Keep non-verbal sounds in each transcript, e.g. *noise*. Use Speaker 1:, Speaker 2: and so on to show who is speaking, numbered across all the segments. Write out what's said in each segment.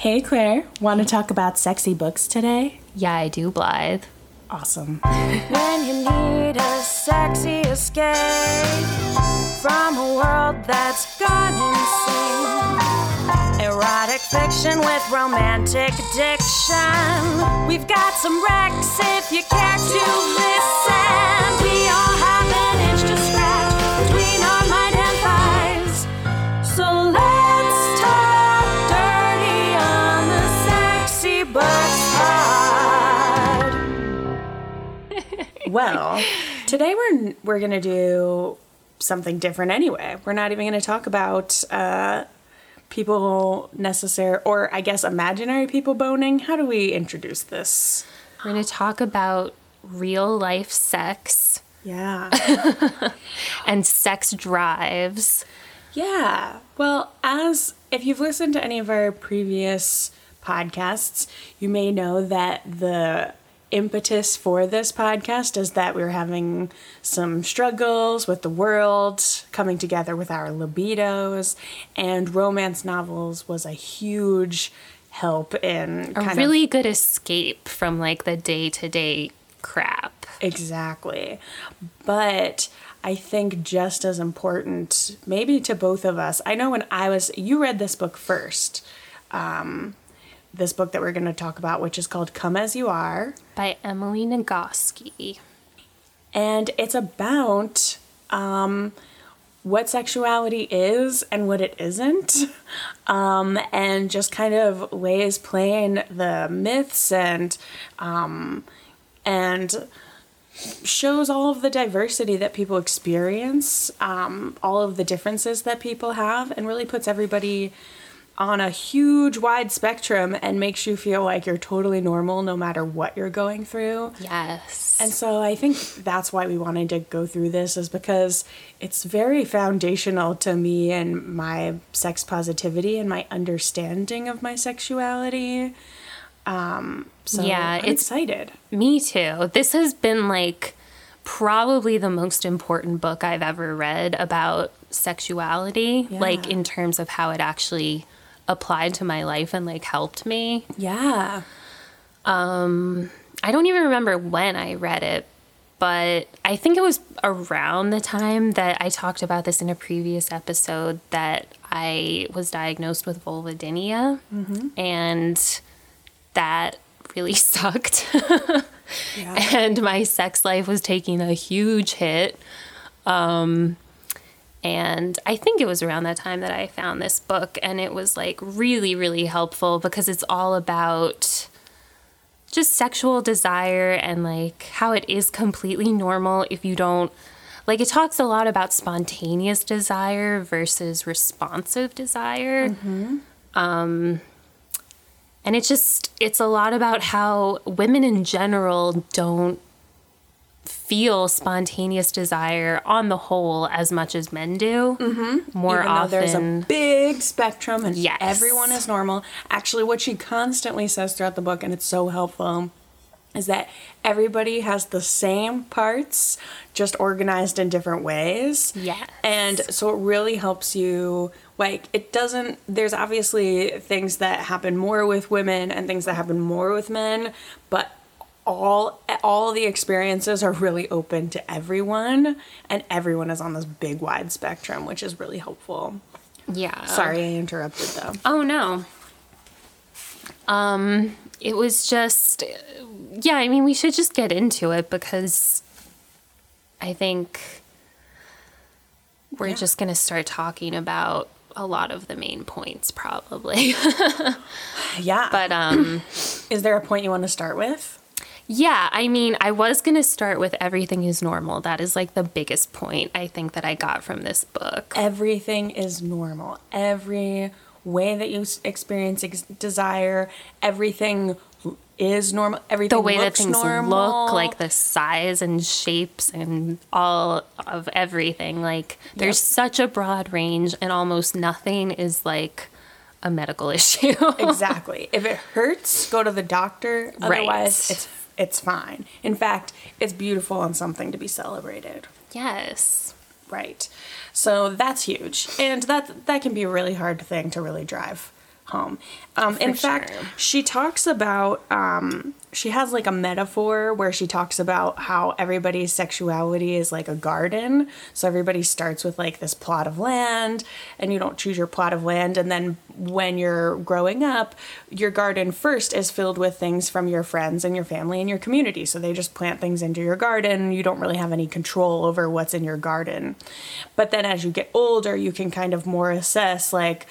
Speaker 1: Hey Claire, want to talk about sexy books today?
Speaker 2: Yeah, I do, Blythe.
Speaker 1: Awesome. *laughs*
Speaker 3: When you need a sexy escape from a world that's gone insane. Erotic fiction with romantic addiction. We've got some Rex if you care to listen.
Speaker 1: Well, today we're we're gonna do something different anyway. We're not even gonna talk about uh, people necessary, or I guess imaginary people boning. How do we introduce this?
Speaker 2: We're going to talk about real life sex
Speaker 1: Yeah. *laughs*
Speaker 2: and sex drives.
Speaker 1: Yeah. Well, as if you've listened to any of our previous podcasts, you may know that the impetus for this podcast is that we were having some struggles with the world, coming together with our libidos, and romance novels was a huge help in
Speaker 2: A really good escape from like the day to day crap.
Speaker 1: Exactly. But I think just as important, maybe to both of us, I know when I was, you read this book first, um, this book that we're going to talk about, which is called Come As You Are.
Speaker 2: By Emily Nagoski.
Speaker 1: And it's about um, what sexuality is and what it isn't. *laughs* Um, and just kind of lays plain the myths and um, and shows all of the diversity that people experience, um, all of the differences that people have, and really puts everybody on a huge wide spectrum and makes you feel like you're totally normal no matter what you're going through.
Speaker 2: Yes.
Speaker 1: And so I think that's why we wanted to go through this is because it's very foundational to me and my sex positivity and my understanding of my sexuality. Um, so
Speaker 2: Yeah,
Speaker 1: I'm
Speaker 2: it's-
Speaker 1: excited.
Speaker 2: Me too. This has been like probably the most important book I've ever read about sexuality, like in terms of how it actually applied to my life and like helped me.
Speaker 1: Yeah.
Speaker 2: I don't even remember when I read it, but I think it was around the time that I talked about this in a previous episode that I was diagnosed with vulvodynia, and that really *laughs* sucked.
Speaker 1: Yeah.
Speaker 2: and my sex life was taking a huge hit. Um, and I think it was around that time that I found this book, and it was like really, really helpful because it's all about just sexual desire and like how it is completely normal if you don't like it talks a lot about spontaneous desire versus responsive desire. Um and it's just it's a lot about how women in general don't feel spontaneous desire on the whole as much as men do mm-hmm. more often
Speaker 1: there's a big spectrum and
Speaker 2: Yes.
Speaker 1: everyone is normal. Actually, what she constantly says throughout the book, and it's so helpful, is that everybody has the same parts, just organized in different ways.
Speaker 2: Yeah,
Speaker 1: And so it really helps you. Like, it doesn't, there's obviously things that happen more with women and things that happen more with men, but all all the experiences are really open to everyone and everyone is on this big wide spectrum which is really helpful
Speaker 2: yeah
Speaker 1: sorry i interrupted though
Speaker 2: Oh no. Um it was just yeah, I mean we should just get into it because I think we're
Speaker 1: Yeah.
Speaker 2: just going to start talking about a lot of the main points probably. *laughs*
Speaker 1: yeah
Speaker 2: but um *clears throat*
Speaker 1: is there a point you want to start with
Speaker 2: yeah, I mean, I was going to start with everything is normal. That is like the biggest point I think that I got from this book.
Speaker 1: everything is normal every way that you experience ex- desire everything is normal everything
Speaker 2: the way that
Speaker 1: looks
Speaker 2: things
Speaker 1: normal.
Speaker 2: look, like the size and shapes and all of everything. Like there's
Speaker 1: Yep.
Speaker 2: such a broad range, and almost nothing is like a medical *laughs* issue.
Speaker 1: exactly. If it hurts, go to the doctor. Otherwise,
Speaker 2: Right.
Speaker 1: it's it's fine. In fact, it's beautiful and something to be celebrated.
Speaker 2: yes.
Speaker 1: Right. So that's huge. And that that can be a really hard thing to really drive home. Um, in
Speaker 2: For
Speaker 1: fact, she talks about, um, she has like a metaphor where she talks about how everybody's sexuality is like a garden. So everybody starts with like this plot of land, and you don't choose your plot of land. And then when you're growing up, your garden first is filled with things from your friends and your family and your community. So they just plant things into your garden. You don't really have any control over what's in your garden. But then as you get older, you can kind of more assess like,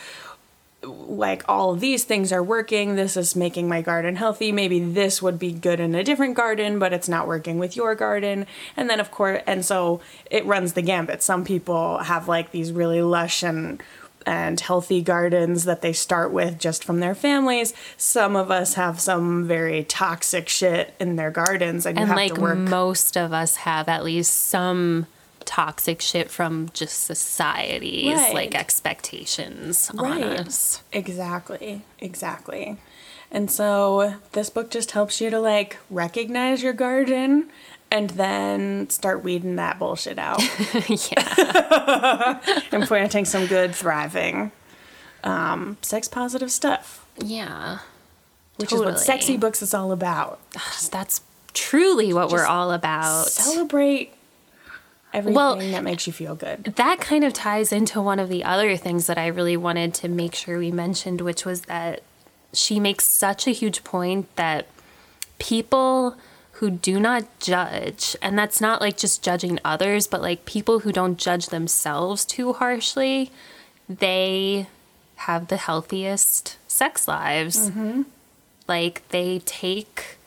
Speaker 1: like all of these things are working this is making my garden healthy maybe this would be good in a different garden but it's not working with your garden. And then of course and so it runs the gambit. Some people have like these really lush and and healthy gardens that they start with just from their families. Some of us have some very toxic shit in their gardens and you
Speaker 2: and
Speaker 1: have
Speaker 2: like
Speaker 1: to work
Speaker 2: most of us have at least some toxic shit from just society's
Speaker 1: Right.
Speaker 2: like expectations on
Speaker 1: Right.
Speaker 2: us.
Speaker 1: Exactly. Exactly. And so this book just helps you to like recognize your garden and then start weeding that bullshit out *laughs*
Speaker 2: yeah. *laughs*
Speaker 1: and planting some good, thriving, um, sex positive stuff,
Speaker 2: Yeah.
Speaker 1: which is what sexy books is all about.
Speaker 2: That's truly what we're all about.
Speaker 1: Celebrate everything
Speaker 2: Well-
Speaker 1: that makes you feel good.
Speaker 2: that kind of ties into one of the other things that I really wanted to make sure we mentioned, which was that she makes such a huge point that people who do not judge, and that's not like just judging others, but like people who don't judge themselves too harshly, they have the healthiest sex lives. Mm-hmm. Like they take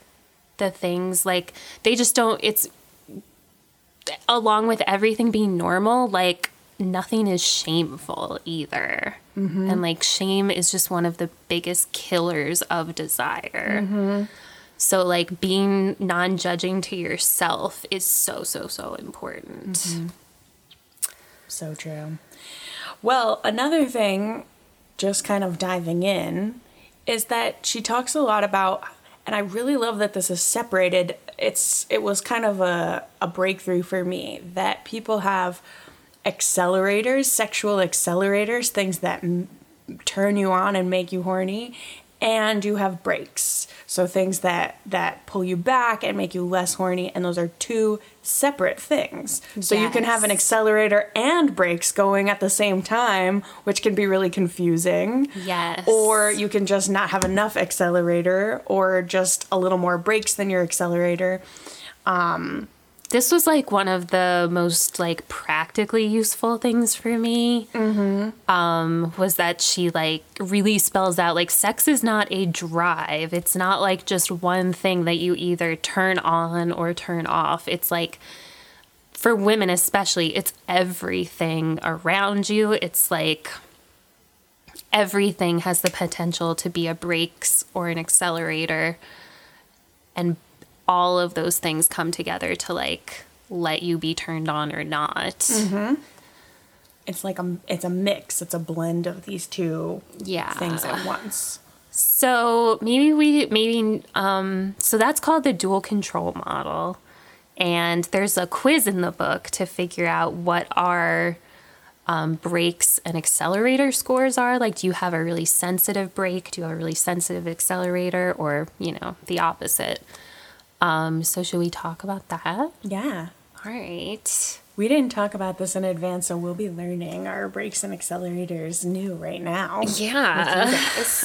Speaker 2: the things, like they just don't, it's along with everything being normal, like nothing is shameful either. Mm-hmm. And like shame is just one of the biggest killers of desire. Mm-hmm. So like being non-judging to yourself is so so so important. Mm-hmm.
Speaker 1: So true. Well, another thing, just kind of diving in, is that she talks a lot about, and I really love that this is separated. It's it was kind of a, a breakthrough for me that people have accelerators, sexual accelerators, things that m- turn you on and make you horny, and you have brakes. So things that that pull you back and make you less horny, and those are two separate things. So you can have an accelerator and brakes going at the same time, which can be really confusing.
Speaker 2: Yes.
Speaker 1: Or you can just not have enough accelerator or just a little more brakes than your accelerator.
Speaker 2: Um, This was like one of the most like practically useful things for me. Um, was that she like really spells out like sex is not a drive. It's not like just one thing that you either turn on or turn off. It's like for women especially, it's everything around you. It's like everything has the potential to be a brakes or an accelerator and all of those things come together to like let you be turned on or not.
Speaker 1: It's like a it's a mix. It's a blend of these two
Speaker 2: Yeah.
Speaker 1: things at once.
Speaker 2: So maybe we maybe um so that's called the dual control model. And there's a quiz in the book to figure out what our um, brakes and accelerator scores are. Like, do you have a really sensitive brake? Do you have a really sensitive accelerator? Or, you know, the opposite? Um, so, should we talk about that?
Speaker 1: Yeah.
Speaker 2: All right.
Speaker 1: We didn't talk about this in advance, so we'll be learning our brakes and accelerators new right now.
Speaker 2: Yeah.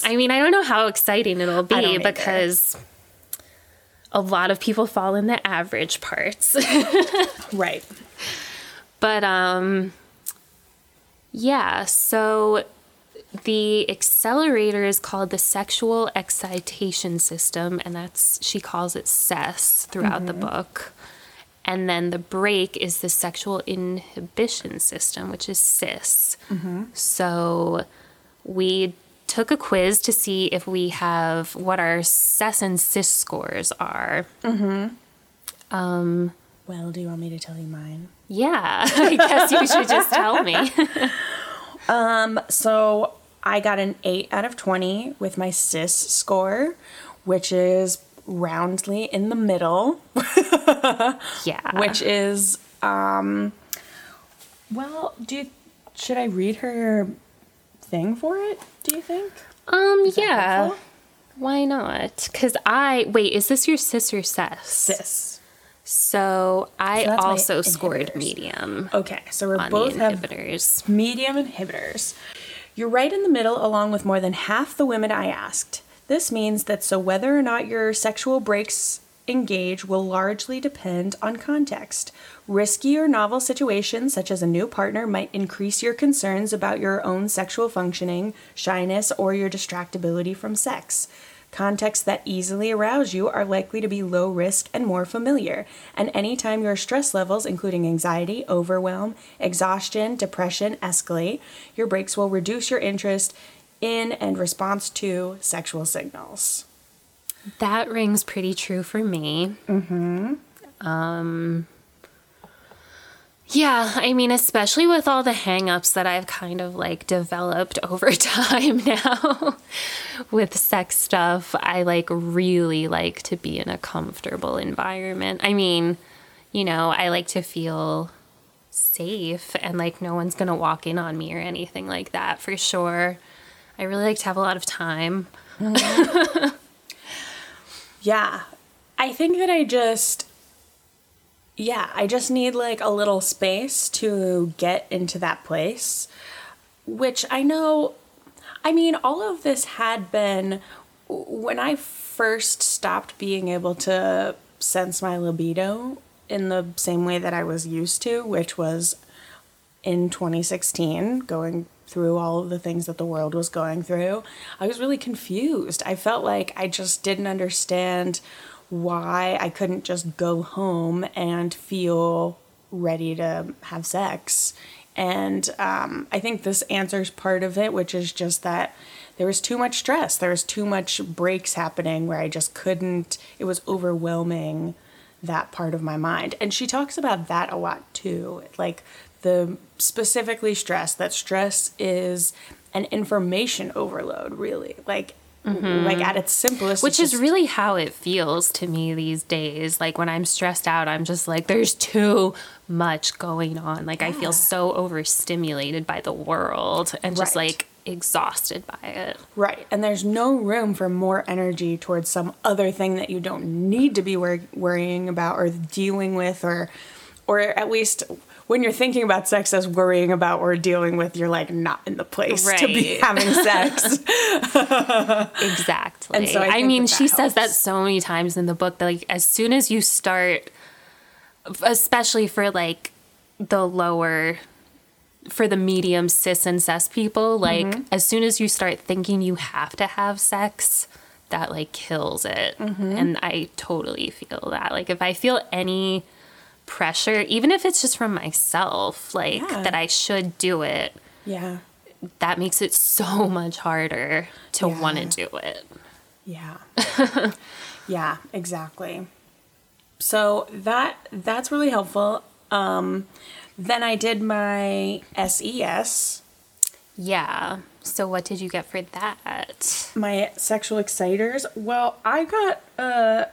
Speaker 2: I mean, I don't know how exciting it'll be
Speaker 1: either.
Speaker 2: because a lot of people fall in the average parts. *laughs*
Speaker 1: Right.
Speaker 2: but um yeah, so the accelerator is called the sexual excitation system and that's she calls it SES throughout the mm-hmm. book. And then the brake is the sexual inhibition system, which is SIS. Mm-hmm. So we took a quiz to see if we have what our SES and SIS scores are. Mm-hmm.
Speaker 1: Um, well, do you want me to tell you mine?
Speaker 2: Yeah, *laughs* I guess you should just tell me. *laughs*
Speaker 1: um, So I got an 8 out of 20 with my SIS score, which is roundly in the middle, *laughs*
Speaker 2: yeah.
Speaker 1: which is, um, well, do you, should I read her thing for it, do you think?
Speaker 2: Um, yeah.
Speaker 1: helpful?
Speaker 2: Why not? Because I wait. Is this your sis or Cess?
Speaker 1: Cis.
Speaker 2: So I
Speaker 1: So
Speaker 2: also scored medium
Speaker 1: Okay, so we're both have
Speaker 2: inhibitors.
Speaker 1: medium inhibitors. You're right in the middle, along with more than half the women I asked. This means that so whether or not your sexual brakes engage will largely depend on context. Risky or novel situations, such as a new partner, might increase your concerns about your own sexual functioning, shyness, or your distractibility from sex. Contexts that easily arouse you are likely to be low risk and more familiar. And anytime your stress levels, including anxiety, overwhelm, exhaustion, depression, escalate, your brakes will reduce your interest in and response to sexual signals.
Speaker 2: That rings pretty true for me. Mm-hmm. Um. Yeah, I mean, especially with all the hangups that I've kind of like developed *laughs* over time now with sex stuff, I like really like to be in a comfortable environment. I mean, you know, I like to feel safe and like no one's gonna walk in on me or anything like that for sure. I really like to have a lot of time. Mm-hmm. *laughs*
Speaker 1: Yeah. I think that I just yeah, I just need like a little space to get into that place, which I know I mean, all of this had been when I first stopped being able to sense my libido in the same way that I was used to, which was in 2016, going through all of the things that the world was going through, I was really confused. I felt like I just didn't understand why I couldn't just go home and feel ready to have sex. And um, I think this answers part of it, which is just that there was too much stress. There was too much breaks happening where I just couldn't, it was overwhelming that part of my mind. And she talks about that a lot too. Like the specifically stress, that stress is an information overload, really. Like, like mm-hmm. at its simplest,
Speaker 2: Which
Speaker 1: it's
Speaker 2: is really how it feels to me these days. Like when I'm stressed out, I'm just like, there's too much going on. Like I feel so overstimulated by the world and just like exhausted by it.
Speaker 1: Right. And there's no room for more energy towards some other thing that you don't need to be wor- worrying about or dealing with or or at least when you're thinking about sex as worrying about or dealing with, you're like not in the place right. to be having sex.
Speaker 2: Exactly. *laughs* *laughs*
Speaker 1: And so I
Speaker 2: I, mean,
Speaker 1: that that
Speaker 2: she says that so many times in the book that like as soon as you start especially for like the lower for the medium cis and cis people, like
Speaker 1: Mm-hmm.
Speaker 2: as soon as you start thinking you have to have sex, that like kills it.
Speaker 1: Mm-hmm.
Speaker 2: And I totally feel that. Like if I feel any pressure, even if it's just from myself, like
Speaker 1: Yeah.
Speaker 2: that I should do it,
Speaker 1: yeah.
Speaker 2: that makes it so *laughs* much harder to
Speaker 1: Yeah.
Speaker 2: want to do it.
Speaker 1: Yeah. *laughs* yeah, exactly. So that that's really helpful. Um then I did my SES,
Speaker 2: Yeah. So what did you get for that?
Speaker 1: my sexual exciters. Well, I got uh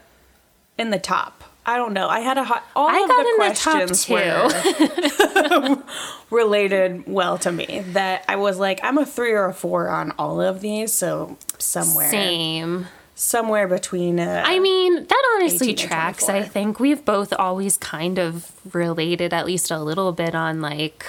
Speaker 1: in the top. I don't know. I had a hot. All
Speaker 2: I
Speaker 1: of the
Speaker 2: in the
Speaker 1: questions were *laughs* related well to me. That I was like, I'm a three or a four on all of these. So somewhere,
Speaker 2: Same.
Speaker 1: somewhere between. Uh,
Speaker 2: I mean, that honestly tracks. I think we've both always kind of related at least a little bit on like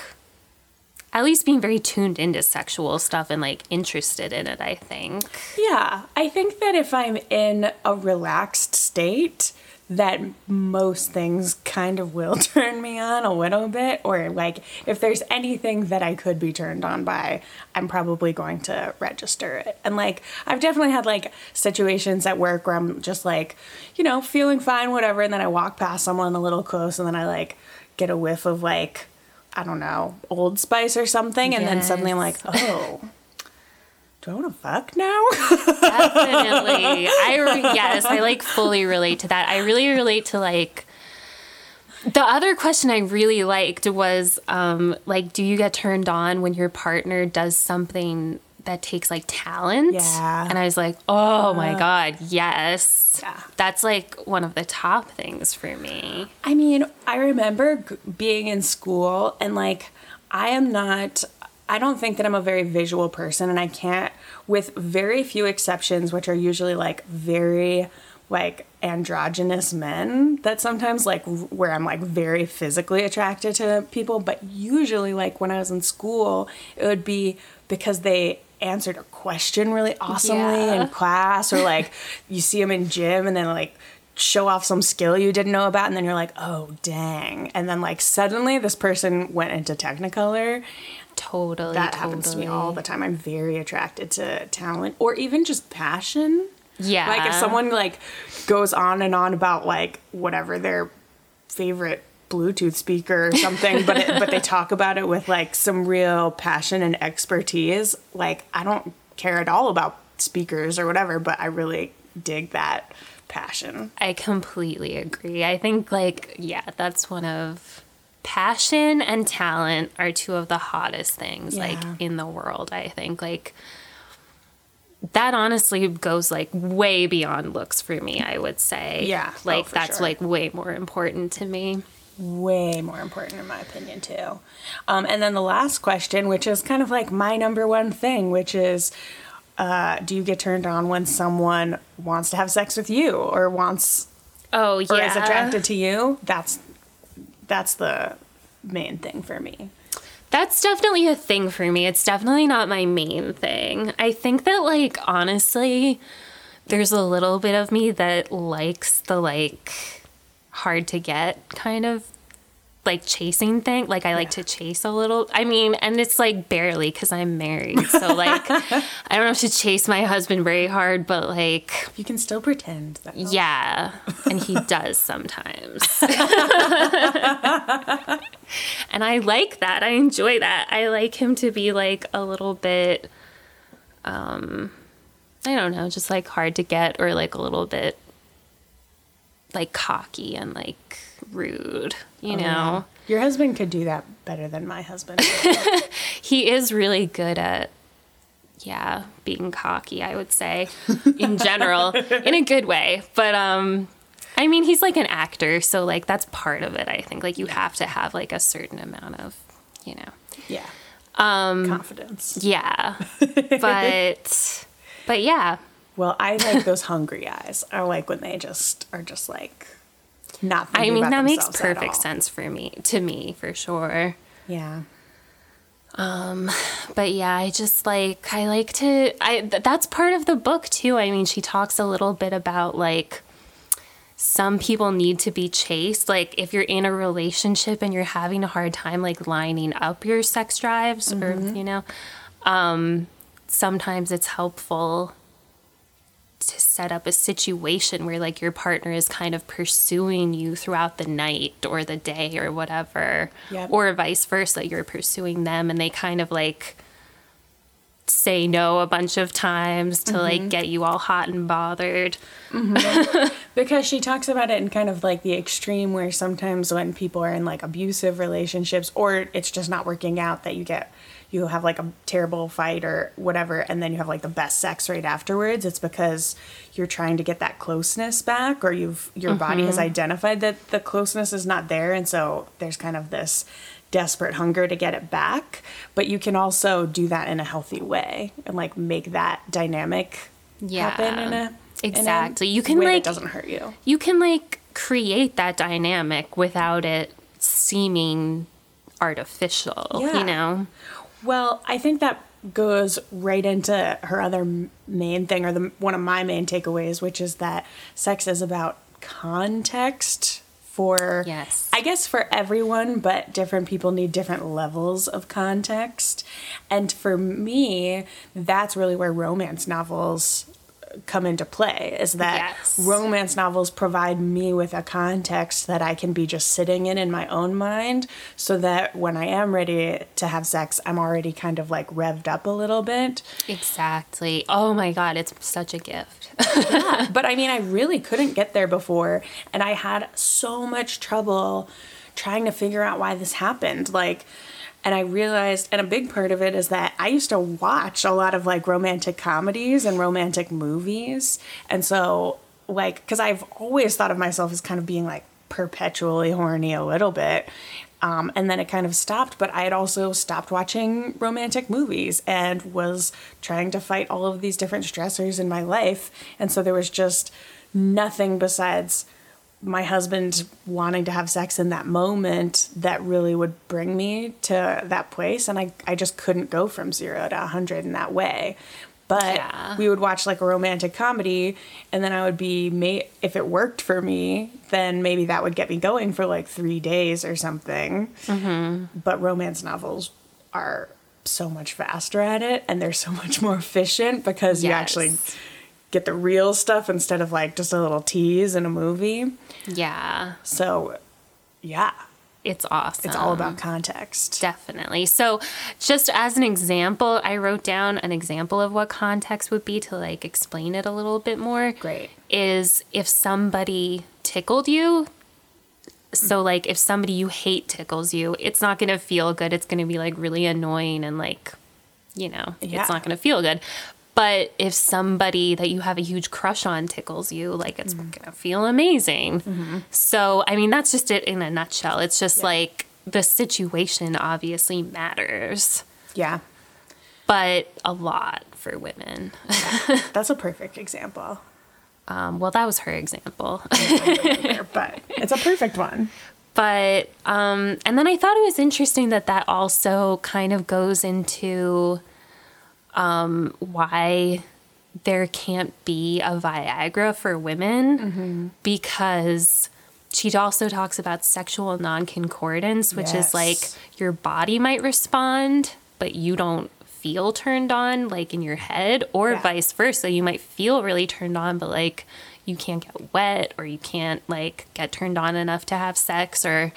Speaker 2: at least being very tuned into sexual stuff and like interested in it, I think.
Speaker 1: Yeah, I think that if I'm in a relaxed state, that most things kind of will *laughs* turn me on a little bit. Or, like, if there's anything that I could be turned on by, I'm probably going to register it. And, like, I've definitely had, like, situations at work where I'm just, like, you know, feeling fine, whatever. And then I walk past someone a little close and then I, like, get a whiff of, like, I don't know, Old Spice or something. And then suddenly I'm like, oh. Do I want to fuck now?
Speaker 2: Definitely. I *laughs* re- yes, I like fully relate to that. I really relate to like the other question I really liked was um like do you get turned on when your partner does something that takes like talent?
Speaker 1: Yeah.
Speaker 2: And I was like, "Oh my god, yes."
Speaker 1: Yeah.
Speaker 2: That's like one of the top things for me.
Speaker 1: I mean, I remember being in school and like I am not I don't think that I'm a very visual person and I can't with very few exceptions which are usually like very like androgynous men that sometimes like where I'm like very physically attracted to people but usually like when I was in school it would be because they answered a question really awesomely
Speaker 2: Yeah.
Speaker 1: in class or like *laughs* you see them in gym and then like show off some skill you didn't know about and then you're like oh dang and then like suddenly this person went into technicolor
Speaker 2: Totally.
Speaker 1: that
Speaker 2: totally.
Speaker 1: happens to me all the time i'm very attracted to talent or even just passion
Speaker 2: Yeah.
Speaker 1: like if someone like goes on and on about like whatever their favorite bluetooth speaker or something but it, but they *laughs* talk about it with like some real passion and expertise like i don't care at all about speakers or whatever but i really dig that passion
Speaker 2: I completely agree. I think, like, yeah, that's one of passion and talent are two of the hottest things, like, in the world. I think, like, that honestly goes like way beyond looks for me, I would say.
Speaker 1: Yeah. Oh,
Speaker 2: Like,
Speaker 1: for
Speaker 2: that's
Speaker 1: sure.
Speaker 2: like way more important to me.
Speaker 1: way more important in my opinion too um, and then the last question which is kind of like my number one thing which is uh, do you get turned on when someone wants to have sex with you or wants
Speaker 2: Oh, yeah.
Speaker 1: or is attracted to you that's that's the main thing for me
Speaker 2: That's definitely a thing for me. It's definitely not my main thing. I think that, like, honestly, there's a little bit of me that likes the, like, hard to get kind of like chasing thing. Like, I like to chase a little. I mean, and it's like barely because I'm married. So, like, *laughs* I don't have to chase my husband very hard, but, like,
Speaker 1: you can still pretend that
Speaker 2: yeah, *laughs* and he does sometimes. *laughs* and I like that. I enjoy that. I like him to be like a little bit um I don't know, just like hard to get or like a little bit like cocky and like rude, you know.
Speaker 1: your husband could do that better than my husband *laughs* *laughs*
Speaker 2: He is really good at yeah, being cocky, I would say, in *laughs* general, in a good way. But um I mean, he's like an actor, so like that's part of it, I think. Like you have to have like a certain amount of, you know.
Speaker 1: yeah um confidence
Speaker 2: Yeah. But but yeah.
Speaker 1: well i like those hungry eyes i like when they just are just like not
Speaker 2: I mean, that makes perfect sense for me to me, for sure.
Speaker 1: yeah.
Speaker 2: Um, but yeah i just like i like to i th- that's part of the book too. I mean she talks a little bit about like some people need to be chased. Like if you're in a relationship and you're having a hard time like lining up your sex drives or you know um sometimes it's helpful to set up a situation where like your partner is kind of pursuing you throughout the night or the day or whatever.
Speaker 1: Yep.
Speaker 2: or vice versa you're pursuing them and they kind of like say no a bunch of times to like mm-hmm. get you all hot and bothered. Mm-hmm. *laughs*
Speaker 1: Because she talks about it in kind of like the extreme where sometimes when people are in like abusive relationships or it's just not working out that you get you have like a terrible fight or whatever and then you have like the best sex right afterwards it's because you're trying to get that closeness back or you've your body has mm-hmm. identified that the closeness is not there and so there's kind of this desperate hunger to get it back. But you can also do that in a healthy way and like make that dynamic happen in a in a
Speaker 2: Exactly. You can, like-
Speaker 1: doesn't hurt you.
Speaker 2: you can like create that dynamic without it seeming artificial
Speaker 1: Yeah.
Speaker 2: you know
Speaker 1: Well, I think that goes right into her other main thing, or the one of my main takeaways, which is that sex is about context for
Speaker 2: Yes.
Speaker 1: I guess for everyone, but different people need different levels of context. And for me, that's really where romance novels come into play is that
Speaker 2: Yes.
Speaker 1: romance novels provide me with a context that I can be just sitting in in my own mind so that when I am ready to have sex, I'm already kind of like revved up a little bit.
Speaker 2: exactly oh my god it's such a gift *laughs* yeah,
Speaker 1: But I mean, I really couldn't get there before, and I had so much trouble trying to figure out why this happened. Like, and I realized, and a big part of it is that I used to watch a lot of like romantic comedies and romantic movies. And so, like, because I've always thought of myself as kind of being like perpetually horny a little bit. Um, and then it kind of stopped, but I had also stopped watching romantic movies and was trying to fight all of these different stressors in my life. And so there was just nothing besides my husband wanting to have sex in that moment that really would bring me to that place. And I, I just couldn't go from zero to 100 in that way. But
Speaker 2: Yeah.
Speaker 1: we would watch like a romantic comedy, and then I would be, ma- if it worked for me, then maybe that would get me going for like three days or something. Mm-hmm. But romance novels are so much faster at it, and they're so much more efficient because you actually get the real stuff instead of like just a little tease in a movie.
Speaker 2: Yeah.
Speaker 1: So, yeah,
Speaker 2: It's awesome.
Speaker 1: it's all about context.
Speaker 2: Definitely. So, just as an example, I wrote down an example of what context would be to like explain it a little bit more.
Speaker 1: Great.
Speaker 2: Is if somebody tickled you. So, like, if somebody you hate tickles you, it's not going to feel good. It's going to be like really annoying and like, you know,
Speaker 1: Yeah.
Speaker 2: it's not going to feel good. But if somebody that you have a huge crush on tickles you, like, it's going to feel amazing. So, I mean, that's just it in a nutshell. It's just like the situation obviously matters,
Speaker 1: Yeah,
Speaker 2: but a lot for women. *laughs*
Speaker 1: that's a perfect example.
Speaker 2: Um, well, that was her example. *laughs*
Speaker 1: there, but it's a perfect one.
Speaker 2: but, um, and then I thought it was interesting that that also kind of goes into um, why there can't be a Viagra for women because she also talks about sexual non-concordance, which is like your body might respond, but you don't feel turned on like in your head or
Speaker 1: Yeah.
Speaker 2: vice versa. You might feel really turned on, but like you can't get wet or you can't like get turned on enough to have sex or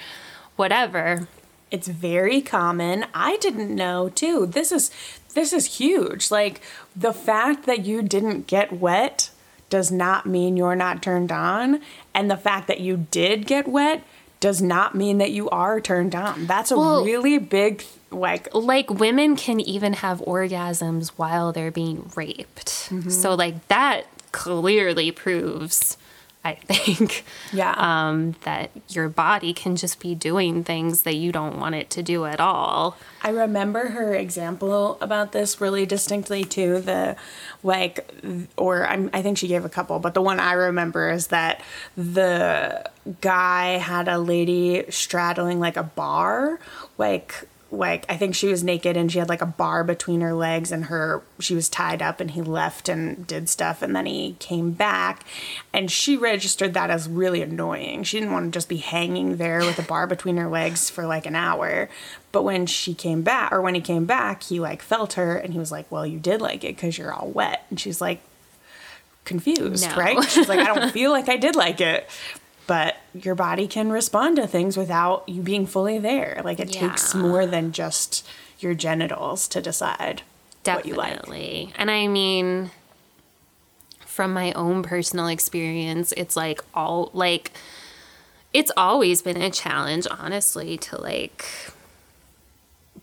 Speaker 2: whatever.
Speaker 1: It's very common. I didn't know too. This is this is huge. Like the fact that you didn't get wet does not mean you're not turned on, and the fact that you did get wet does not mean that you are turned on. That's a
Speaker 2: Well-
Speaker 1: really big like
Speaker 2: like women can even have orgasms while they're being raped.
Speaker 1: Mm-hmm.
Speaker 2: So like that clearly proves I think
Speaker 1: Yeah.
Speaker 2: um that your body can just be doing things that you don't want it to do at all.
Speaker 1: I remember her example about this really distinctly too. The like, or I'm, I think she gave a couple, but the one I remember is that the guy had a lady straddling like a bar, like like I think she was naked and she had like a bar between her legs and her she was tied up and he left and did stuff and then he came back and she registered that as really annoying. She didn't want to just be hanging there with a bar between her legs for like an hour. But when she came back or when he came back, he like felt her and he was like, "Well, you did like it cuz you're all wet." And she's like confused,
Speaker 2: No.
Speaker 1: right? She's like, "I don't feel like I did like it." But your body can respond to things without you being fully there. Like it takes more than just your genitals to decide what you like.
Speaker 2: Definitely. And I mean from my own personal experience, it's like all like it's always been a challenge honestly to like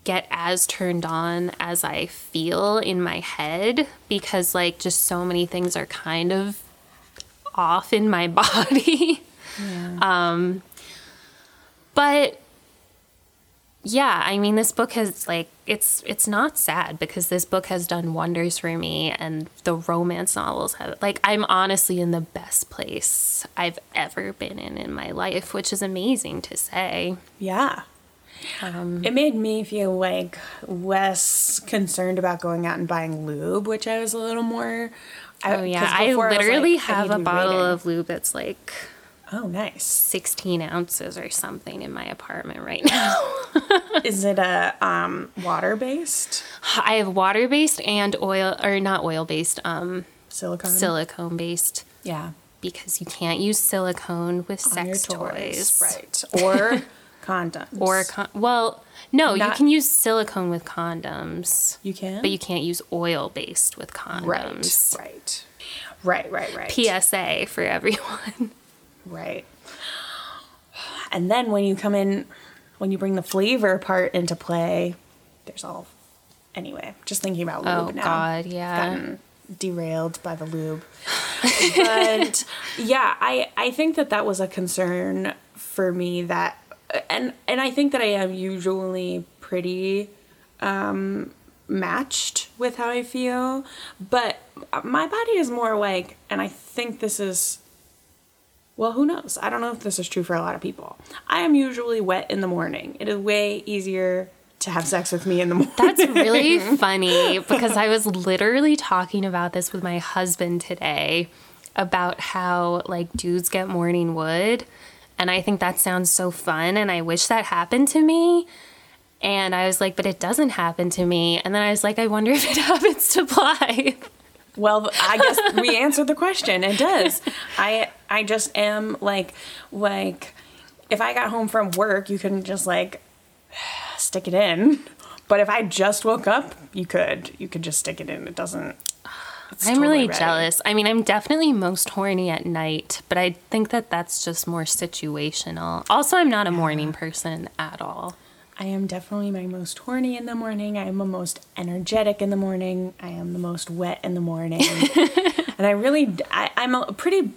Speaker 2: get as turned on as I feel in my head because like just so many things are kind of off in my *laughs* body. Um but yeah, I mean this book has like it's it's not sad because this book has done wonders for me and the romance novels have like I'm honestly in the best place I've ever been in in my life, which is amazing to say.
Speaker 1: Yeah.
Speaker 2: Um,
Speaker 1: it made me feel like less concerned about going out and buying lube, which I was a little more. I,
Speaker 2: Oh yeah, I literally
Speaker 1: like,
Speaker 2: have
Speaker 1: to
Speaker 2: a bottle of lube that's like
Speaker 1: Oh, nice.
Speaker 2: 16 ounces or something in my apartment right *laughs* now.
Speaker 1: Is it a um, water based
Speaker 2: I have water based and oil or not oil based, um
Speaker 1: silicone?
Speaker 2: silicone based
Speaker 1: Yeah.
Speaker 2: because you can't use silicone with
Speaker 1: On
Speaker 2: sex toys.
Speaker 1: right? Or *laughs* condoms,
Speaker 2: Or con- well, no, you can use silicone with condoms,
Speaker 1: you can,
Speaker 2: but you can't use oil based with condoms.
Speaker 1: right, right, right, right, right.
Speaker 2: PSA for everyone. *laughs*
Speaker 1: Right. And then when you come in, when you bring the flavor part into play, there's all. Anyway, just thinking about lube
Speaker 2: Oh
Speaker 1: now.
Speaker 2: God, yeah.
Speaker 1: Gotten derailed by the lube. but *laughs* yeah, I I think that that was a concern for me that and and I think that I am usually pretty um, matched with how I feel, but my body is more like, and I think this is. Well, who knows? I don't know if this is true for a lot of people. I am usually wet in the morning. It is way easier to have sex with me in the *laughs* morning.
Speaker 2: That's really funny because I was literally talking about this with my husband today about how like dudes get morning wood. And I think that sounds so fun. And I wish that happened to me. And I was like, but it doesn't happen to me. And then I was like, I wonder if it *laughs* happens to Blythe.
Speaker 1: Well, I guess we answered the question. It does. I I just am like like if I got home from work, you can just like *sighs* stick it in. But if I just woke up, you could you could just stick it in. It doesn't.
Speaker 2: I'm
Speaker 1: totally
Speaker 2: really
Speaker 1: ready.
Speaker 2: jealous. I mean, I'm definitely most horny at night, but I think that that's just more situational. Also, I'm not a morning person at all.
Speaker 1: I am definitely my most horny in the morning. I am the most energetic in the morning. I am the most wet in the morning. *laughs* and I really, I, I'm a, pretty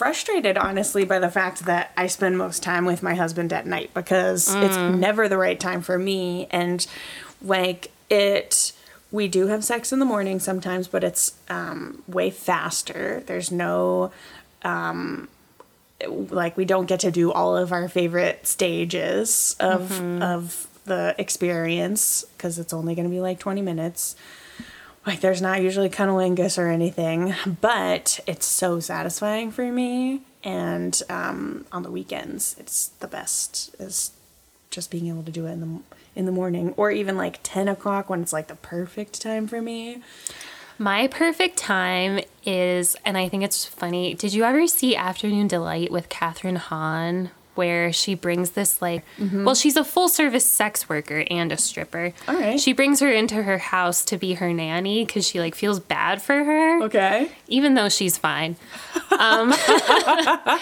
Speaker 1: frustrated, honestly, by the fact that I spend most time with my husband at night because it's never the right time for me. And like it, we do have sex in the morning sometimes, but it's um, way faster. There's no um, like we don't get to do all of our favorite stages of of the experience because it's only going to be like 20 minutes like there's not usually cunnilingus or anything but it's so satisfying for me and um, on the weekends it's the best is just being able to do it in the in the morning or even like 10 o'clock when it's like the perfect time for me
Speaker 2: My perfect time is, and I think it's funny. Did you ever see Afternoon Delight with Kathryn Hahn, where she brings this like, well, she's a full service sex worker and a stripper.
Speaker 1: All right.
Speaker 2: She brings her into her house to be her nanny because she like feels bad for her.
Speaker 1: okay
Speaker 2: even though she's fine. Um, *laughs*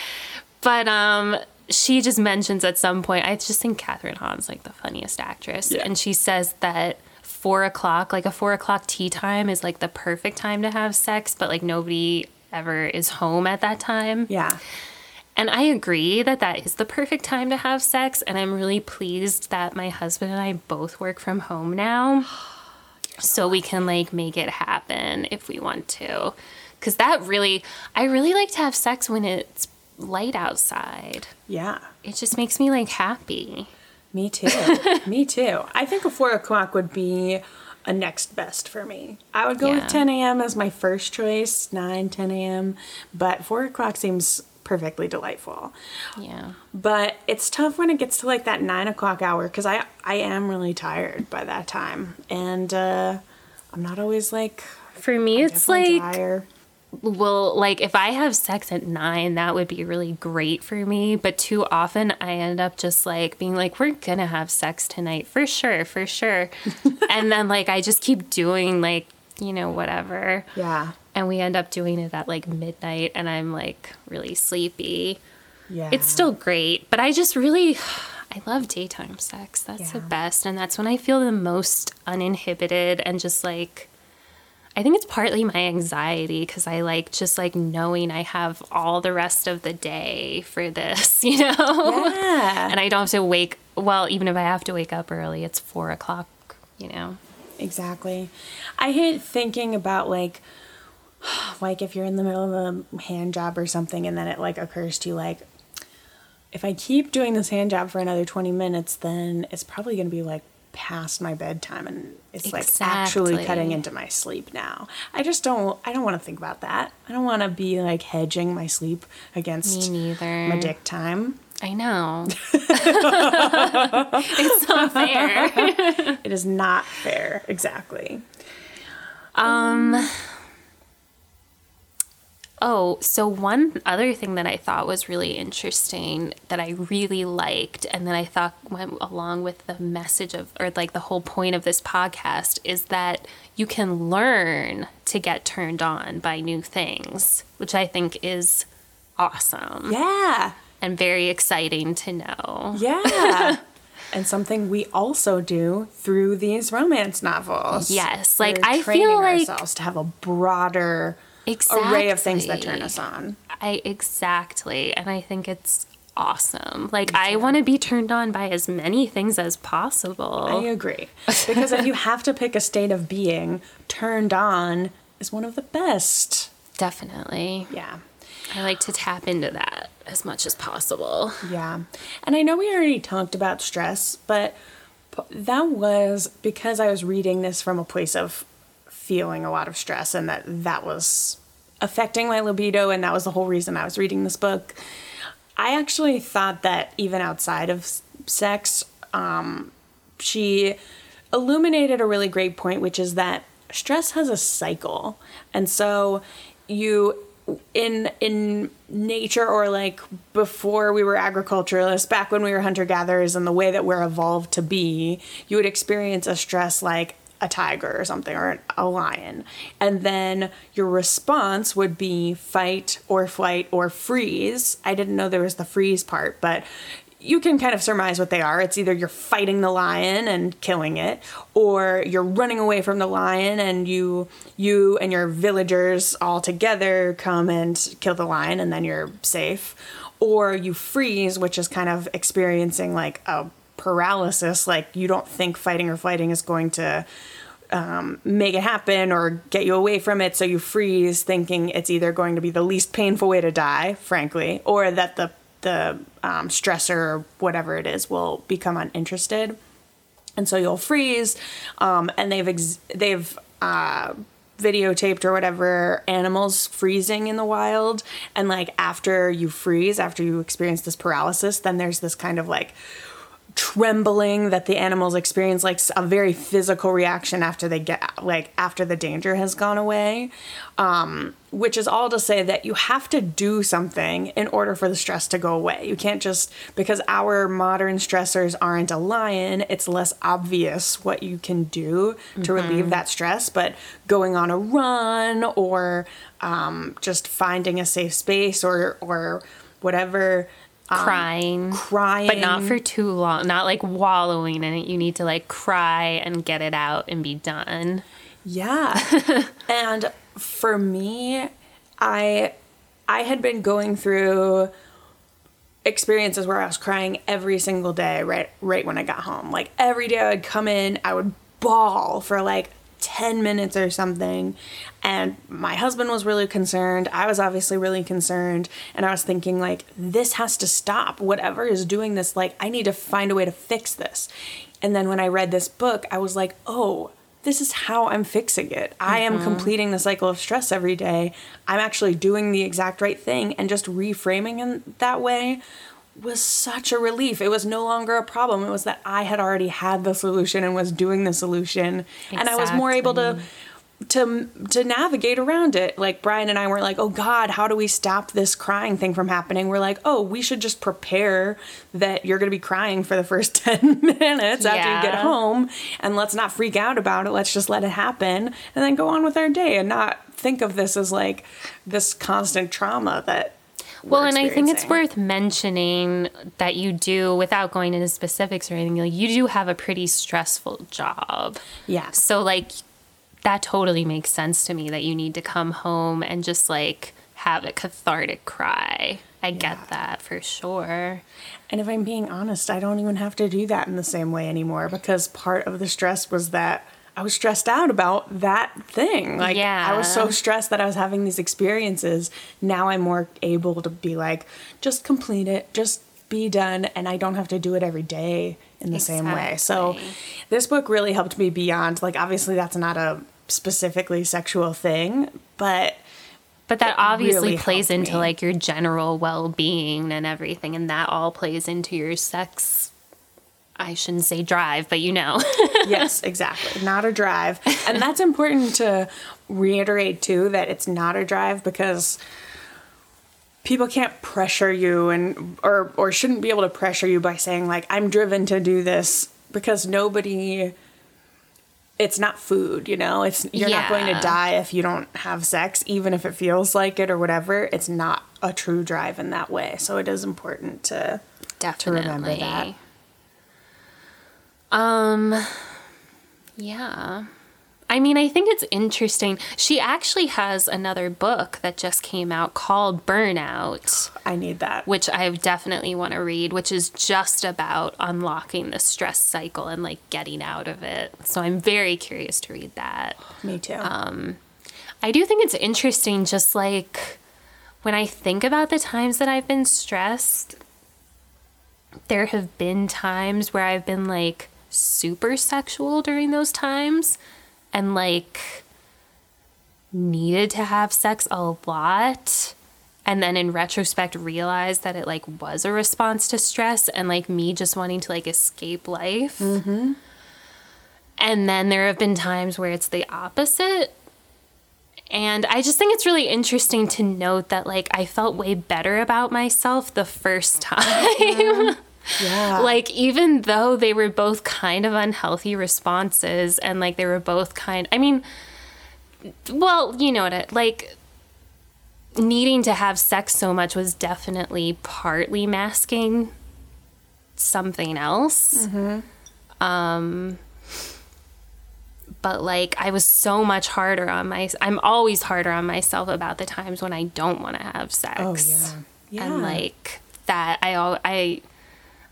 Speaker 2: but um, she just mentions at some point, I just think Kathryn Hahn's like the funniest actress.
Speaker 1: Yeah.
Speaker 2: And she says that four o'clock, like a four o'clock tea time, is like the perfect time to have sex, but like nobody ever is home at that time.
Speaker 1: yeah
Speaker 2: And I agree that that is the perfect time to have sex. And I'm really pleased that my husband and I both work from home now. So we can like make it happen if we want to. Cause that really, I really like to have sex when it's light outside.
Speaker 1: yeah
Speaker 2: It just makes me like happy.
Speaker 1: Me too. *laughs* me too. I think a four o'clock would be a next best for me. I would go
Speaker 2: Yeah.
Speaker 1: with 10 a.m. as my first choice, 9, 10 a.m., but four o'clock seems perfectly delightful.
Speaker 2: Yeah.
Speaker 1: But it's tough when it gets to like that nine o'clock hour because I, I am really tired by that time. And uh, I'm not always like,
Speaker 2: For me, it's like,
Speaker 1: tired.
Speaker 2: well, like if I have sex at nine, that would be really great for me. But too often I end up just like being like, we're gonna have sex tonight for sure, for sure. *laughs* and then like I just keep doing like, you know, whatever.
Speaker 1: Yeah.
Speaker 2: And we end up doing it at like midnight and I'm like really sleepy.
Speaker 1: Yeah.
Speaker 2: It's still great, but I just really. *sighs* I love daytime sex. That's the best. And that's when I feel the most uninhibited and just like I think it's partly my anxiety because I like just like knowing I have all the rest of the day for this, *laughs* you know?
Speaker 1: Yeah.
Speaker 2: and I don't have to wake, well, even if I have to wake up early, it's four o'clock, you know?
Speaker 1: Exactly. I hate thinking about like *sighs* like if you're in the middle of a hand job or something and then it like occurs to you like if I keep doing this hand job for another 20 minutes then it's probably going to be like past my bedtime and it's like actually cutting into my sleep now. I just don't I don't want to think about that. I don't want to be like hedging my sleep against
Speaker 2: Me neither.
Speaker 1: my dick time.
Speaker 2: I know. *laughs* *laughs* it's not fair.
Speaker 1: It is not fair. Exactly.
Speaker 2: Um, Oh, so one other thing that I thought was really interesting that I really liked, and that I thought went along with the message of, or like the whole point of this podcast, is that you can learn to get turned on by new things, which I think is awesome
Speaker 1: Yeah.
Speaker 2: and very exciting to know.
Speaker 1: Yeah. *laughs* and something we also do through these romance novels.
Speaker 2: Yes, like, I feel like-
Speaker 1: ourselves to have a broader array of things that turn us on.
Speaker 2: I exactly, and I think it's awesome. Like I want to be turned on by as many things as possible.
Speaker 1: I agree. Because if you *laughs* have to pick a state of being, turned on is one of the best.
Speaker 2: Definitely.
Speaker 1: Yeah.
Speaker 2: I like to tap into that as much as possible.
Speaker 1: Yeah. And I know we already talked about stress, but that was because I was reading this from a place of feeling a lot of stress and that that was affecting my libido and that was the whole reason I was reading this book. I actually thought that even outside of sex, um, she illuminated a really great point, which is that stress has a cycle. And so you in in nature or like before we were agriculturalists back when we were hunter gatherers and the way that we're evolved to be you would experience a stress like a tiger or something or a lion and then your response would be fight or flight or freeze i didn't know there was the freeze part but you can kind of surmise what they are. It's either you're fighting the lion and killing it, or you're running away from the lion and you you and your villagers all together come and kill the lion and then you're safe. Or you freeze, which is kind of experiencing like a paralysis, like you don't think fighting or fighting is going to um, make it happen or get you away from it. So you freeze, thinking it's either going to be the least painful way to die, frankly, or that the the um, stressor or whatever it is will become uninterested, and so you'll freeze. Um, and they've ex- they've uh, videotaped or whatever animals freezing in the wild, and like after you freeze, after you experience this paralysis, then there's this kind of like trembling that the animals experience like a very physical reaction after they get like after the danger has gone away. Um, which is all to say that you have to do something in order for the stress to go away. You can't just because our modern stressors aren't a lion it's less obvious what you can do to relieve that stress. But going on a run or um, just finding a safe space or or whatever
Speaker 2: crying.
Speaker 1: crying
Speaker 2: But not for too long. Not like wallowing in it. You need to like cry and get it out and be done.
Speaker 1: Yeah. *laughs* and for me, I I had been going through experiences where I was crying every single day right right when I got home. Like every day I would come in, I would bawl for like 10 minutes or something. And my husband was really concerned. I was obviously really concerned. And I was thinking, like, this has to stop. Whatever is doing this, like, I need to find a way to fix this. And then when I read this book, I was like, oh, this is how I'm fixing it. I am mm-hmm. completing the cycle of stress every day. I'm actually doing the exact right thing. And just reframing in that way was such a relief. It was no longer a problem. It was that I had already had the solution and was doing the solution. And I was more able to to to navigate around it. Like Brian and I were like, "Oh god, how do we stop this crying thing from happening?" We're like, "Oh, we should just prepare that you're going to be crying for the first *laughs* 10 minutes after you get home and let's not freak out about it. Let's just let it happen and then go on with our day and not think of this as like this constant trauma that
Speaker 2: Well, and I think it's worth mentioning that you do, without going into specifics or anything, like you do have a pretty stressful job.
Speaker 1: Yeah.
Speaker 2: So, like, that totally makes sense to me that you need to come home and just like have a cathartic cry. I get that for sure.
Speaker 1: And if I'm being honest, I don't even have to do that in the same way anymore because part of the stress was that I was stressed out about that thing. Like yeah. I was so stressed that I was having these experiences. Now I'm more able to be like, just complete it, just be done, and I don't have to do it every day in the same way. So this book really helped me beyond like obviously that's not a specifically sexual thing, but
Speaker 2: But that obviously
Speaker 1: really
Speaker 2: plays into
Speaker 1: me.
Speaker 2: like your general well being and everything, and that all plays into your sex. I shouldn't say drive, but you know. *laughs*
Speaker 1: yes, *laughs* exactly. Not a drive. And *laughs* that's important to reiterate too that it's not a drive because people can't pressure you and or or shouldn't be able to pressure you by saying like I'm driven to do this because nobody it's not food, you know? It's you're not going to die if you don't have sex even if it feels like it or whatever. It's not a true drive in that way. So it is important to
Speaker 2: Definitely.
Speaker 1: to remember that.
Speaker 2: Um, yeah. I mean, I think it's interesting. She actually has another book that just came out called Burnout,
Speaker 1: I need that.
Speaker 2: which I definitely want to read, which is just about unlocking the stress cycle and like getting out of it. So I'm very curious to read that.
Speaker 1: Me too.
Speaker 2: Um, I do think it's interesting, just like when I think about the times that I've been stressed, there have been times where I've been like super sexual during those times and like needed to have sex a lot and then in retrospect realized that it like was a response to stress and like me just wanting to like escape life. Mm-hmm. And then there have been times where it's the opposite. And I just think it's really interesting to note that like I felt way better about myself the first *laughs* time.
Speaker 1: Yeah.
Speaker 2: like even though they were both kind of unhealthy responses and like they were both kind I mean well, you know what it like needing to have sex so much was definitely partly masking something else. Um but like I was so much harder on my I'm always harder on myself about the times when I don't want to have sex.
Speaker 1: oh yeah. Yeah.
Speaker 2: And like that I al- I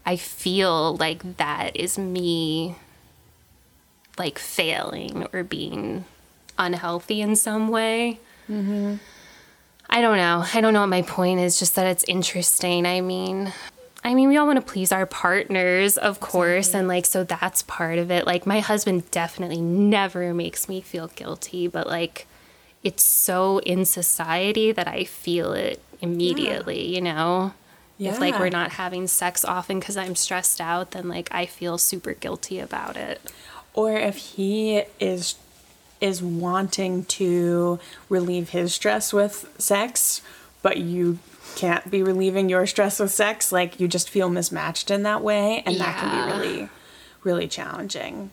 Speaker 2: I feel like that is me like failing or being unhealthy in some way. Mm-hmm. I don't know. I don't know what my point is. Just that it's interesting. I mean, I mean, we all want to please our partners, of course, and like so that's part of it. Like my husband definitely never makes me feel guilty, but like it's so in society that I feel it immediately. You know. If like we're not having sex often because I'm stressed out, then like I feel super guilty about it.
Speaker 1: or if he is is wanting to relieve his stress with sex but you can't be relieving your stress with sex like you just feel mismatched in that way and that can be really really challenging.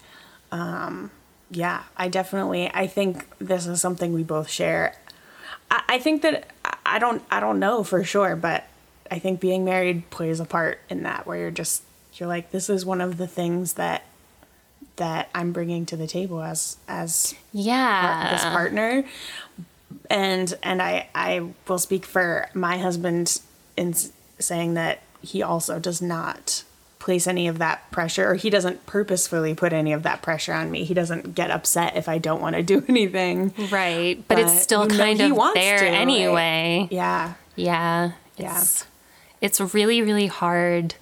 Speaker 1: Um yeah i definitely i think this is something we both share. I, I think that i don't i don't know for sure but i think being married plays a part in that where you're just you're like this is one of the things that that I'm bringing to the table as as
Speaker 2: Yeah.
Speaker 1: this partner, and and I I will speak for my husband in saying that he also does not place any of that pressure or he doesn't purposefully put any of that pressure on me. He doesn't get upset if I don't want to do *laughs* anything.
Speaker 2: Right. But, it's still kind of there
Speaker 1: to,
Speaker 2: anyway.
Speaker 1: Yeah.
Speaker 2: Yeah.
Speaker 1: Yeah.
Speaker 2: It's it's really, really hard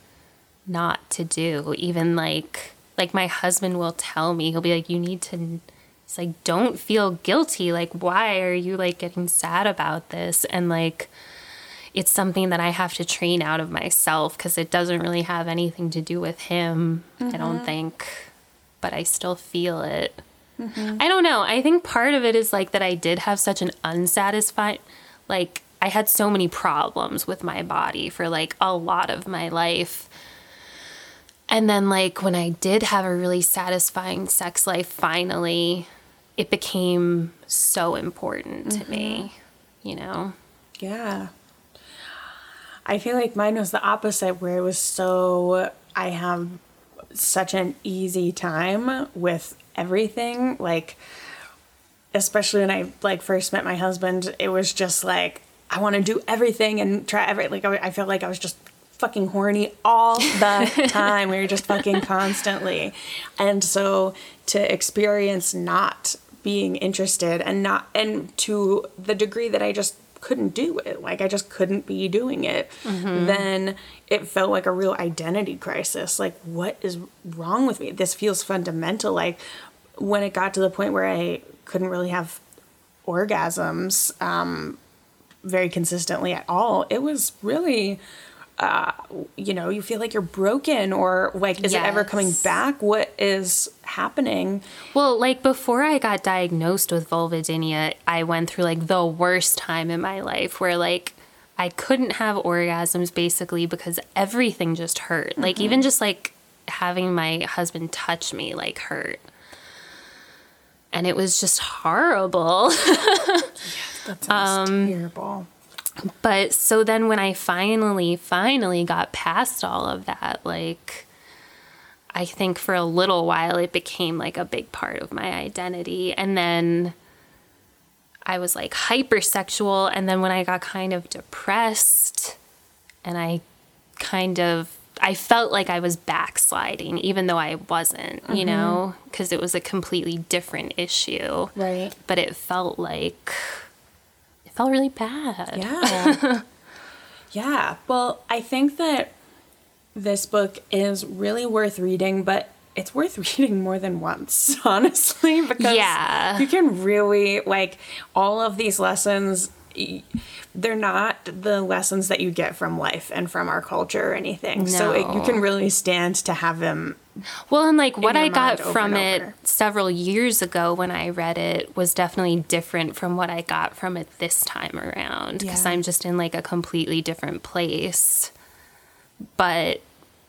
Speaker 2: not to do. Even like like my husband will tell me, he'll be like, You need to it's like, don't feel guilty. Like, why are you like getting sad about this? And like it's something that I have to train out of myself because it doesn't really have anything to do with him, I don't mm-hmm. think. But I still feel it. Mm-hmm. I don't know. I think part of it is like that I did have such an unsatisfied, like, I had so many problems with my body for like a lot of my life. And then, like, when I did have a really satisfying sex life, finally, it became so important to me, mm-hmm. you know?
Speaker 1: Yeah. I feel like mine was the opposite, where it was so, I have such an easy time with everything. Like, especially when I like first met my husband, it was just like, I want to do everything and try every, like, I I felt like I was just fucking horny all the *laughs* time. we were just fucking constantly. And so to experience not being interested and not, and to the degree that I just couldn't do it, like I just couldn't be doing it, then it felt like a real identity crisis. Like, what is wrong with me? This feels fundamental. Like, when it got to the point where I couldn't really have orgasms um, very consistently at all, it was really, uh, you know, you feel like you're broken or like, is it ever coming back? What is happening?
Speaker 2: Well, like before I got diagnosed with vulvodynia, I went through like the worst time in my life where like I couldn't have orgasms basically because everything just hurt. Like even just like having my husband touch me like hurt. And it was just horrible. *laughs*
Speaker 1: That sounds um, terrible.
Speaker 2: But so then when I finally, finally got past all of that, like, I think for a little while it became like a big part of my identity. And then I was like hypersexual. And then when I got kind of depressed and I kind of, I felt like I was backsliding, even though I wasn't, you mm-hmm. know, because it was a completely different issue.
Speaker 1: Right.
Speaker 2: But it felt like, it felt really bad.
Speaker 1: Yeah. *laughs* yeah. Well, I think that this book is really worth reading, but it's worth *laughs* reading more than once, *laughs* honestly, because
Speaker 2: Yeah.
Speaker 1: you can really like all of these lessons they're not the lessons that you get from life and from our culture or anything. So it, you can really stand to have them
Speaker 2: Well, and like what I got from it
Speaker 1: over.
Speaker 2: several years ago when I read it was definitely different from what I got from it this time around because
Speaker 1: Yeah.
Speaker 2: I'm just in like a completely different place. But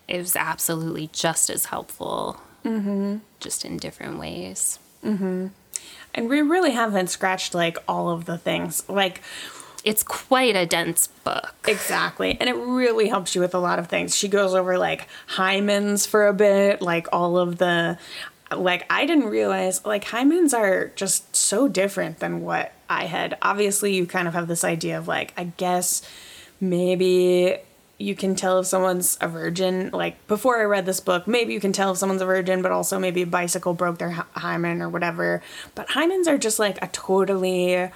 Speaker 2: it was absolutely just as helpful, mm-hmm. just in different ways.
Speaker 1: And we really haven't scratched like all of the things. Like
Speaker 2: It's quite a dense book.
Speaker 1: Exactly. And it really helps you with a lot of things. She goes over like hymens for a bit, like all of the like I didn't realize like hymens are just so different than what I had. Obviously, you kind of have this idea of like I guess maybe you can tell if someone's a virgin. Like before I read this book, maybe you can tell if someone's a virgin, but also maybe a bicycle broke their hy- hymen or whatever. But hymens are just like a totally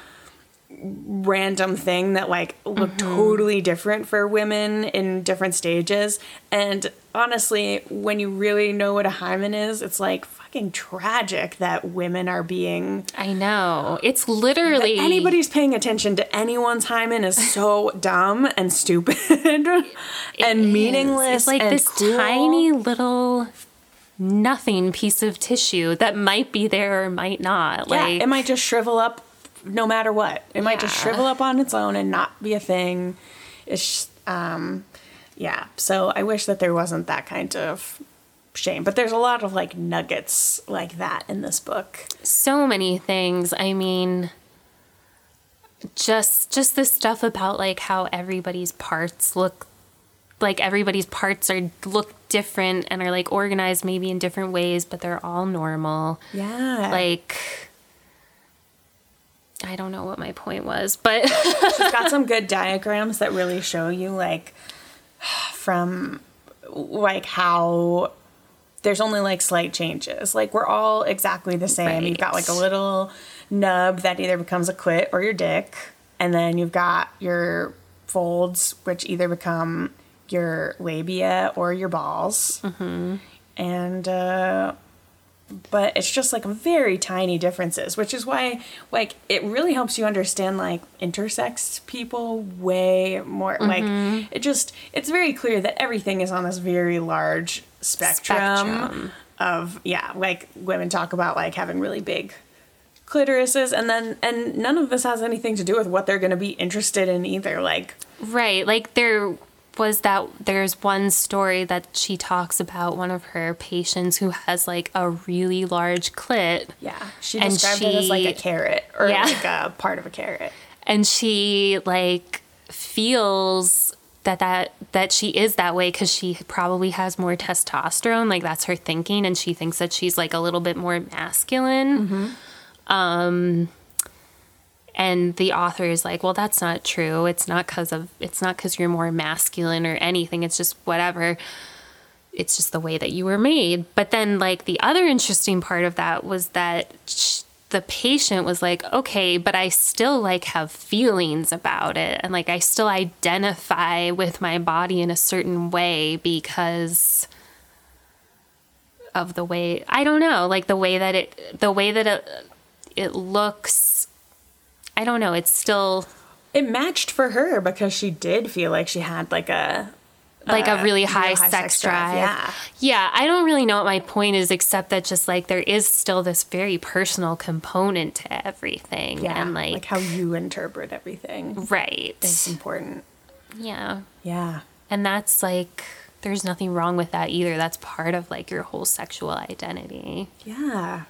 Speaker 1: random thing that like look mm-hmm. totally different for women in different stages and honestly when you really know what a hymen is it's like fucking tragic that women are being
Speaker 2: I know. It's literally
Speaker 1: anybody's paying attention to anyone's hymen is so *laughs* dumb and stupid and meaningless
Speaker 2: It's like
Speaker 1: and
Speaker 2: this
Speaker 1: cruel.
Speaker 2: tiny little nothing piece of tissue that might be there or might not.
Speaker 1: yeah
Speaker 2: Like
Speaker 1: it might just shrivel up no matter what. It might just shrivel up on its own and not be a thing. It's um yeah. So i wish that there wasn't that kind of shame. But there's a lot of like nuggets like that in this book.
Speaker 2: So many things. I mean just just the stuff about like how everybody's parts look like everybody's parts are look different and are like organized maybe in different ways, but they're all normal.
Speaker 1: yeah.
Speaker 2: Like I don't know what my point was, but
Speaker 1: it's got *laughs* some good diagrams that really show you like from like how there's only like slight changes. Like we're all exactly the same. You've got like a little nub that either becomes a clit or your dick and then you've got your folds which either become your labia or your balls. And uh but it's just like very tiny differences which is why like it really helps you understand like intersex people way more like mm-hmm. it just it's very clear that everything is on this very large spectrum,
Speaker 2: Spectrum.
Speaker 1: of yeah like women talk about like having really big clitorises and then and none of this has anything to do with what they're going to be interested in either like
Speaker 2: Right. Like there was that there's one story that she talks about one of her patients who has like a really large clit
Speaker 1: yeah she described it as like a carrot or
Speaker 2: Yeah.
Speaker 1: like a part of a carrot
Speaker 2: and she like feels that that that she is that way cuz she probably has more testosterone like that's her thinking and she thinks that she's like a little bit more masculine. Um and the author is like, "Well, that's not true. It's not cuz of it's not cuz you're more masculine or anything. It's just whatever." it's just the way that you were made. But then, like, the other interesting part of that was that sh- the patient was like, okay, but I still like have feelings about it. And like, I still identify with my body in a certain way because of the way, I don't know, like the way that it, the way that it, it looks, I don't know, it's still
Speaker 1: it matched for her because she did feel like she had like a
Speaker 2: like a really
Speaker 1: real
Speaker 2: high,
Speaker 1: high
Speaker 2: sex,
Speaker 1: sex drive,
Speaker 2: drive.
Speaker 1: yeah.
Speaker 2: Yeah, I don't really know what my point is except that just like there is still this very personal component to everything.
Speaker 1: yeah
Speaker 2: And
Speaker 1: like,
Speaker 2: like,
Speaker 1: how you interpret everything
Speaker 2: right.
Speaker 1: is important
Speaker 2: Yeah.
Speaker 1: yeah
Speaker 2: And that's like there's nothing wrong with that either. That's part of like your whole sexual identity.
Speaker 1: yeah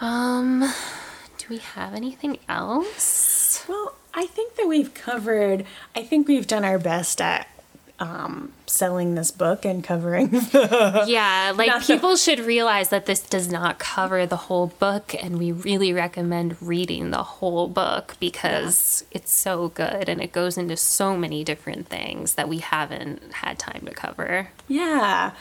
Speaker 2: Um we have anything else?
Speaker 1: well i think that we've covered i think we've done our best at um, selling this book and covering *laughs*
Speaker 2: yeah, like
Speaker 1: Not the-
Speaker 2: people should realize that this does not cover the whole book, and we really recommend reading the whole book because it's so good and it goes into so many different things that we haven't had time to cover.
Speaker 1: Yeah.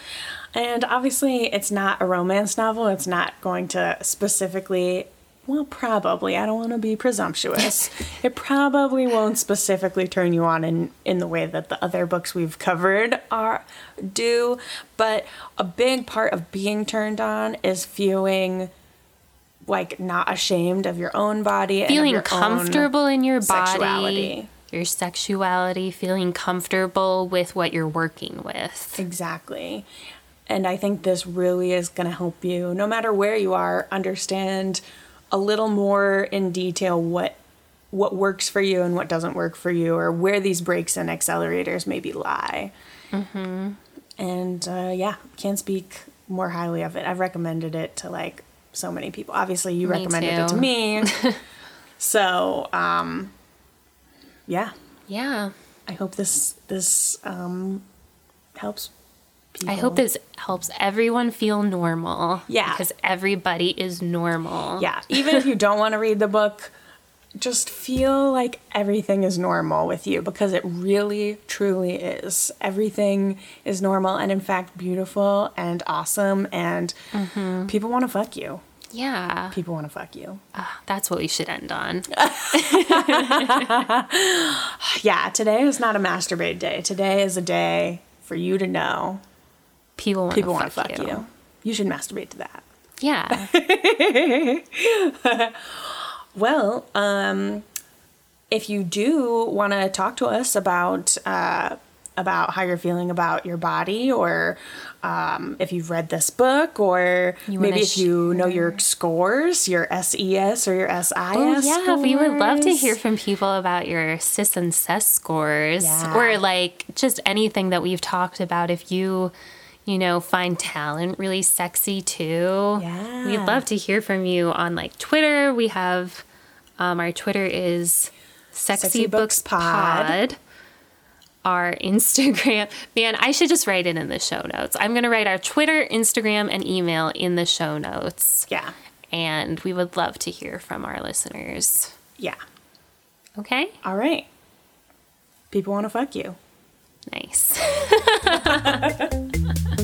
Speaker 1: And obviously, it's not a romance novel. It's not going to specifically, well, probably, I don't want to be presumptuous. *laughs* it probably won't specifically turn you on in, in the way that the other books we've covered are do. But a big part of being turned on is feeling like not ashamed of your own body and
Speaker 2: Feeling comfortable in your body,
Speaker 1: sexuality.
Speaker 2: your sexuality, feeling comfortable with what you're working with.
Speaker 1: Exactly. And I think this really is going to help you, no matter where you are, understand a little more in detail what what works for you and what doesn't work for you, or where these brakes and accelerators maybe lie. Mm-hmm. And uh, yeah, can't speak more highly of it. I've recommended it to like so many people. Obviously, you
Speaker 2: Me
Speaker 1: recommended it to me. *laughs* so um, yeah,
Speaker 2: Yeah.
Speaker 1: I hope this this um, helps. People.
Speaker 2: I hope this helps everyone feel normal.
Speaker 1: Yeah.
Speaker 2: Because everybody is normal.
Speaker 1: Yeah, even if you don't want to read the book, just feel like everything is normal with you because it really, truly is. Everything is normal and, in fact, beautiful and awesome, and people want to fuck you.
Speaker 2: Yeah.
Speaker 1: People want to fuck you.
Speaker 2: Ah, that's what we should end on. *laughs* *laughs*
Speaker 1: Yeah, today is not a masturbate day. Today is a day for you to know
Speaker 2: People want
Speaker 1: people
Speaker 2: to
Speaker 1: want to fuck you. You should masturbate to that.
Speaker 2: Yeah. *laughs*
Speaker 1: Well, um, if you do want to talk to us about uh, about how you're feeling about your body, or um, if you've read this book, or
Speaker 2: You
Speaker 1: maybe if you know your scores, your SES or your SIS.
Speaker 2: Oh, yeah, we would love to hear from people about your SIS and SES scores
Speaker 1: Yeah.
Speaker 2: or like just anything that we've talked about. If you, you know, find talent really sexy too.
Speaker 1: Yeah.
Speaker 2: We'd love to hear from you on like Twitter. We have um, our Twitter is Sexy,
Speaker 1: Sexy
Speaker 2: Books,
Speaker 1: Books Pod.
Speaker 2: Pod. Our Instagram, *laughs* man, I should just write it in the show notes. I'm going to write our Twitter, Instagram, and email in the show notes.
Speaker 1: Yeah,
Speaker 2: And we would love to hear from our listeners.
Speaker 1: yeah.
Speaker 2: Okay?
Speaker 1: All right. People want to fuck you.
Speaker 2: Nice. *laughs*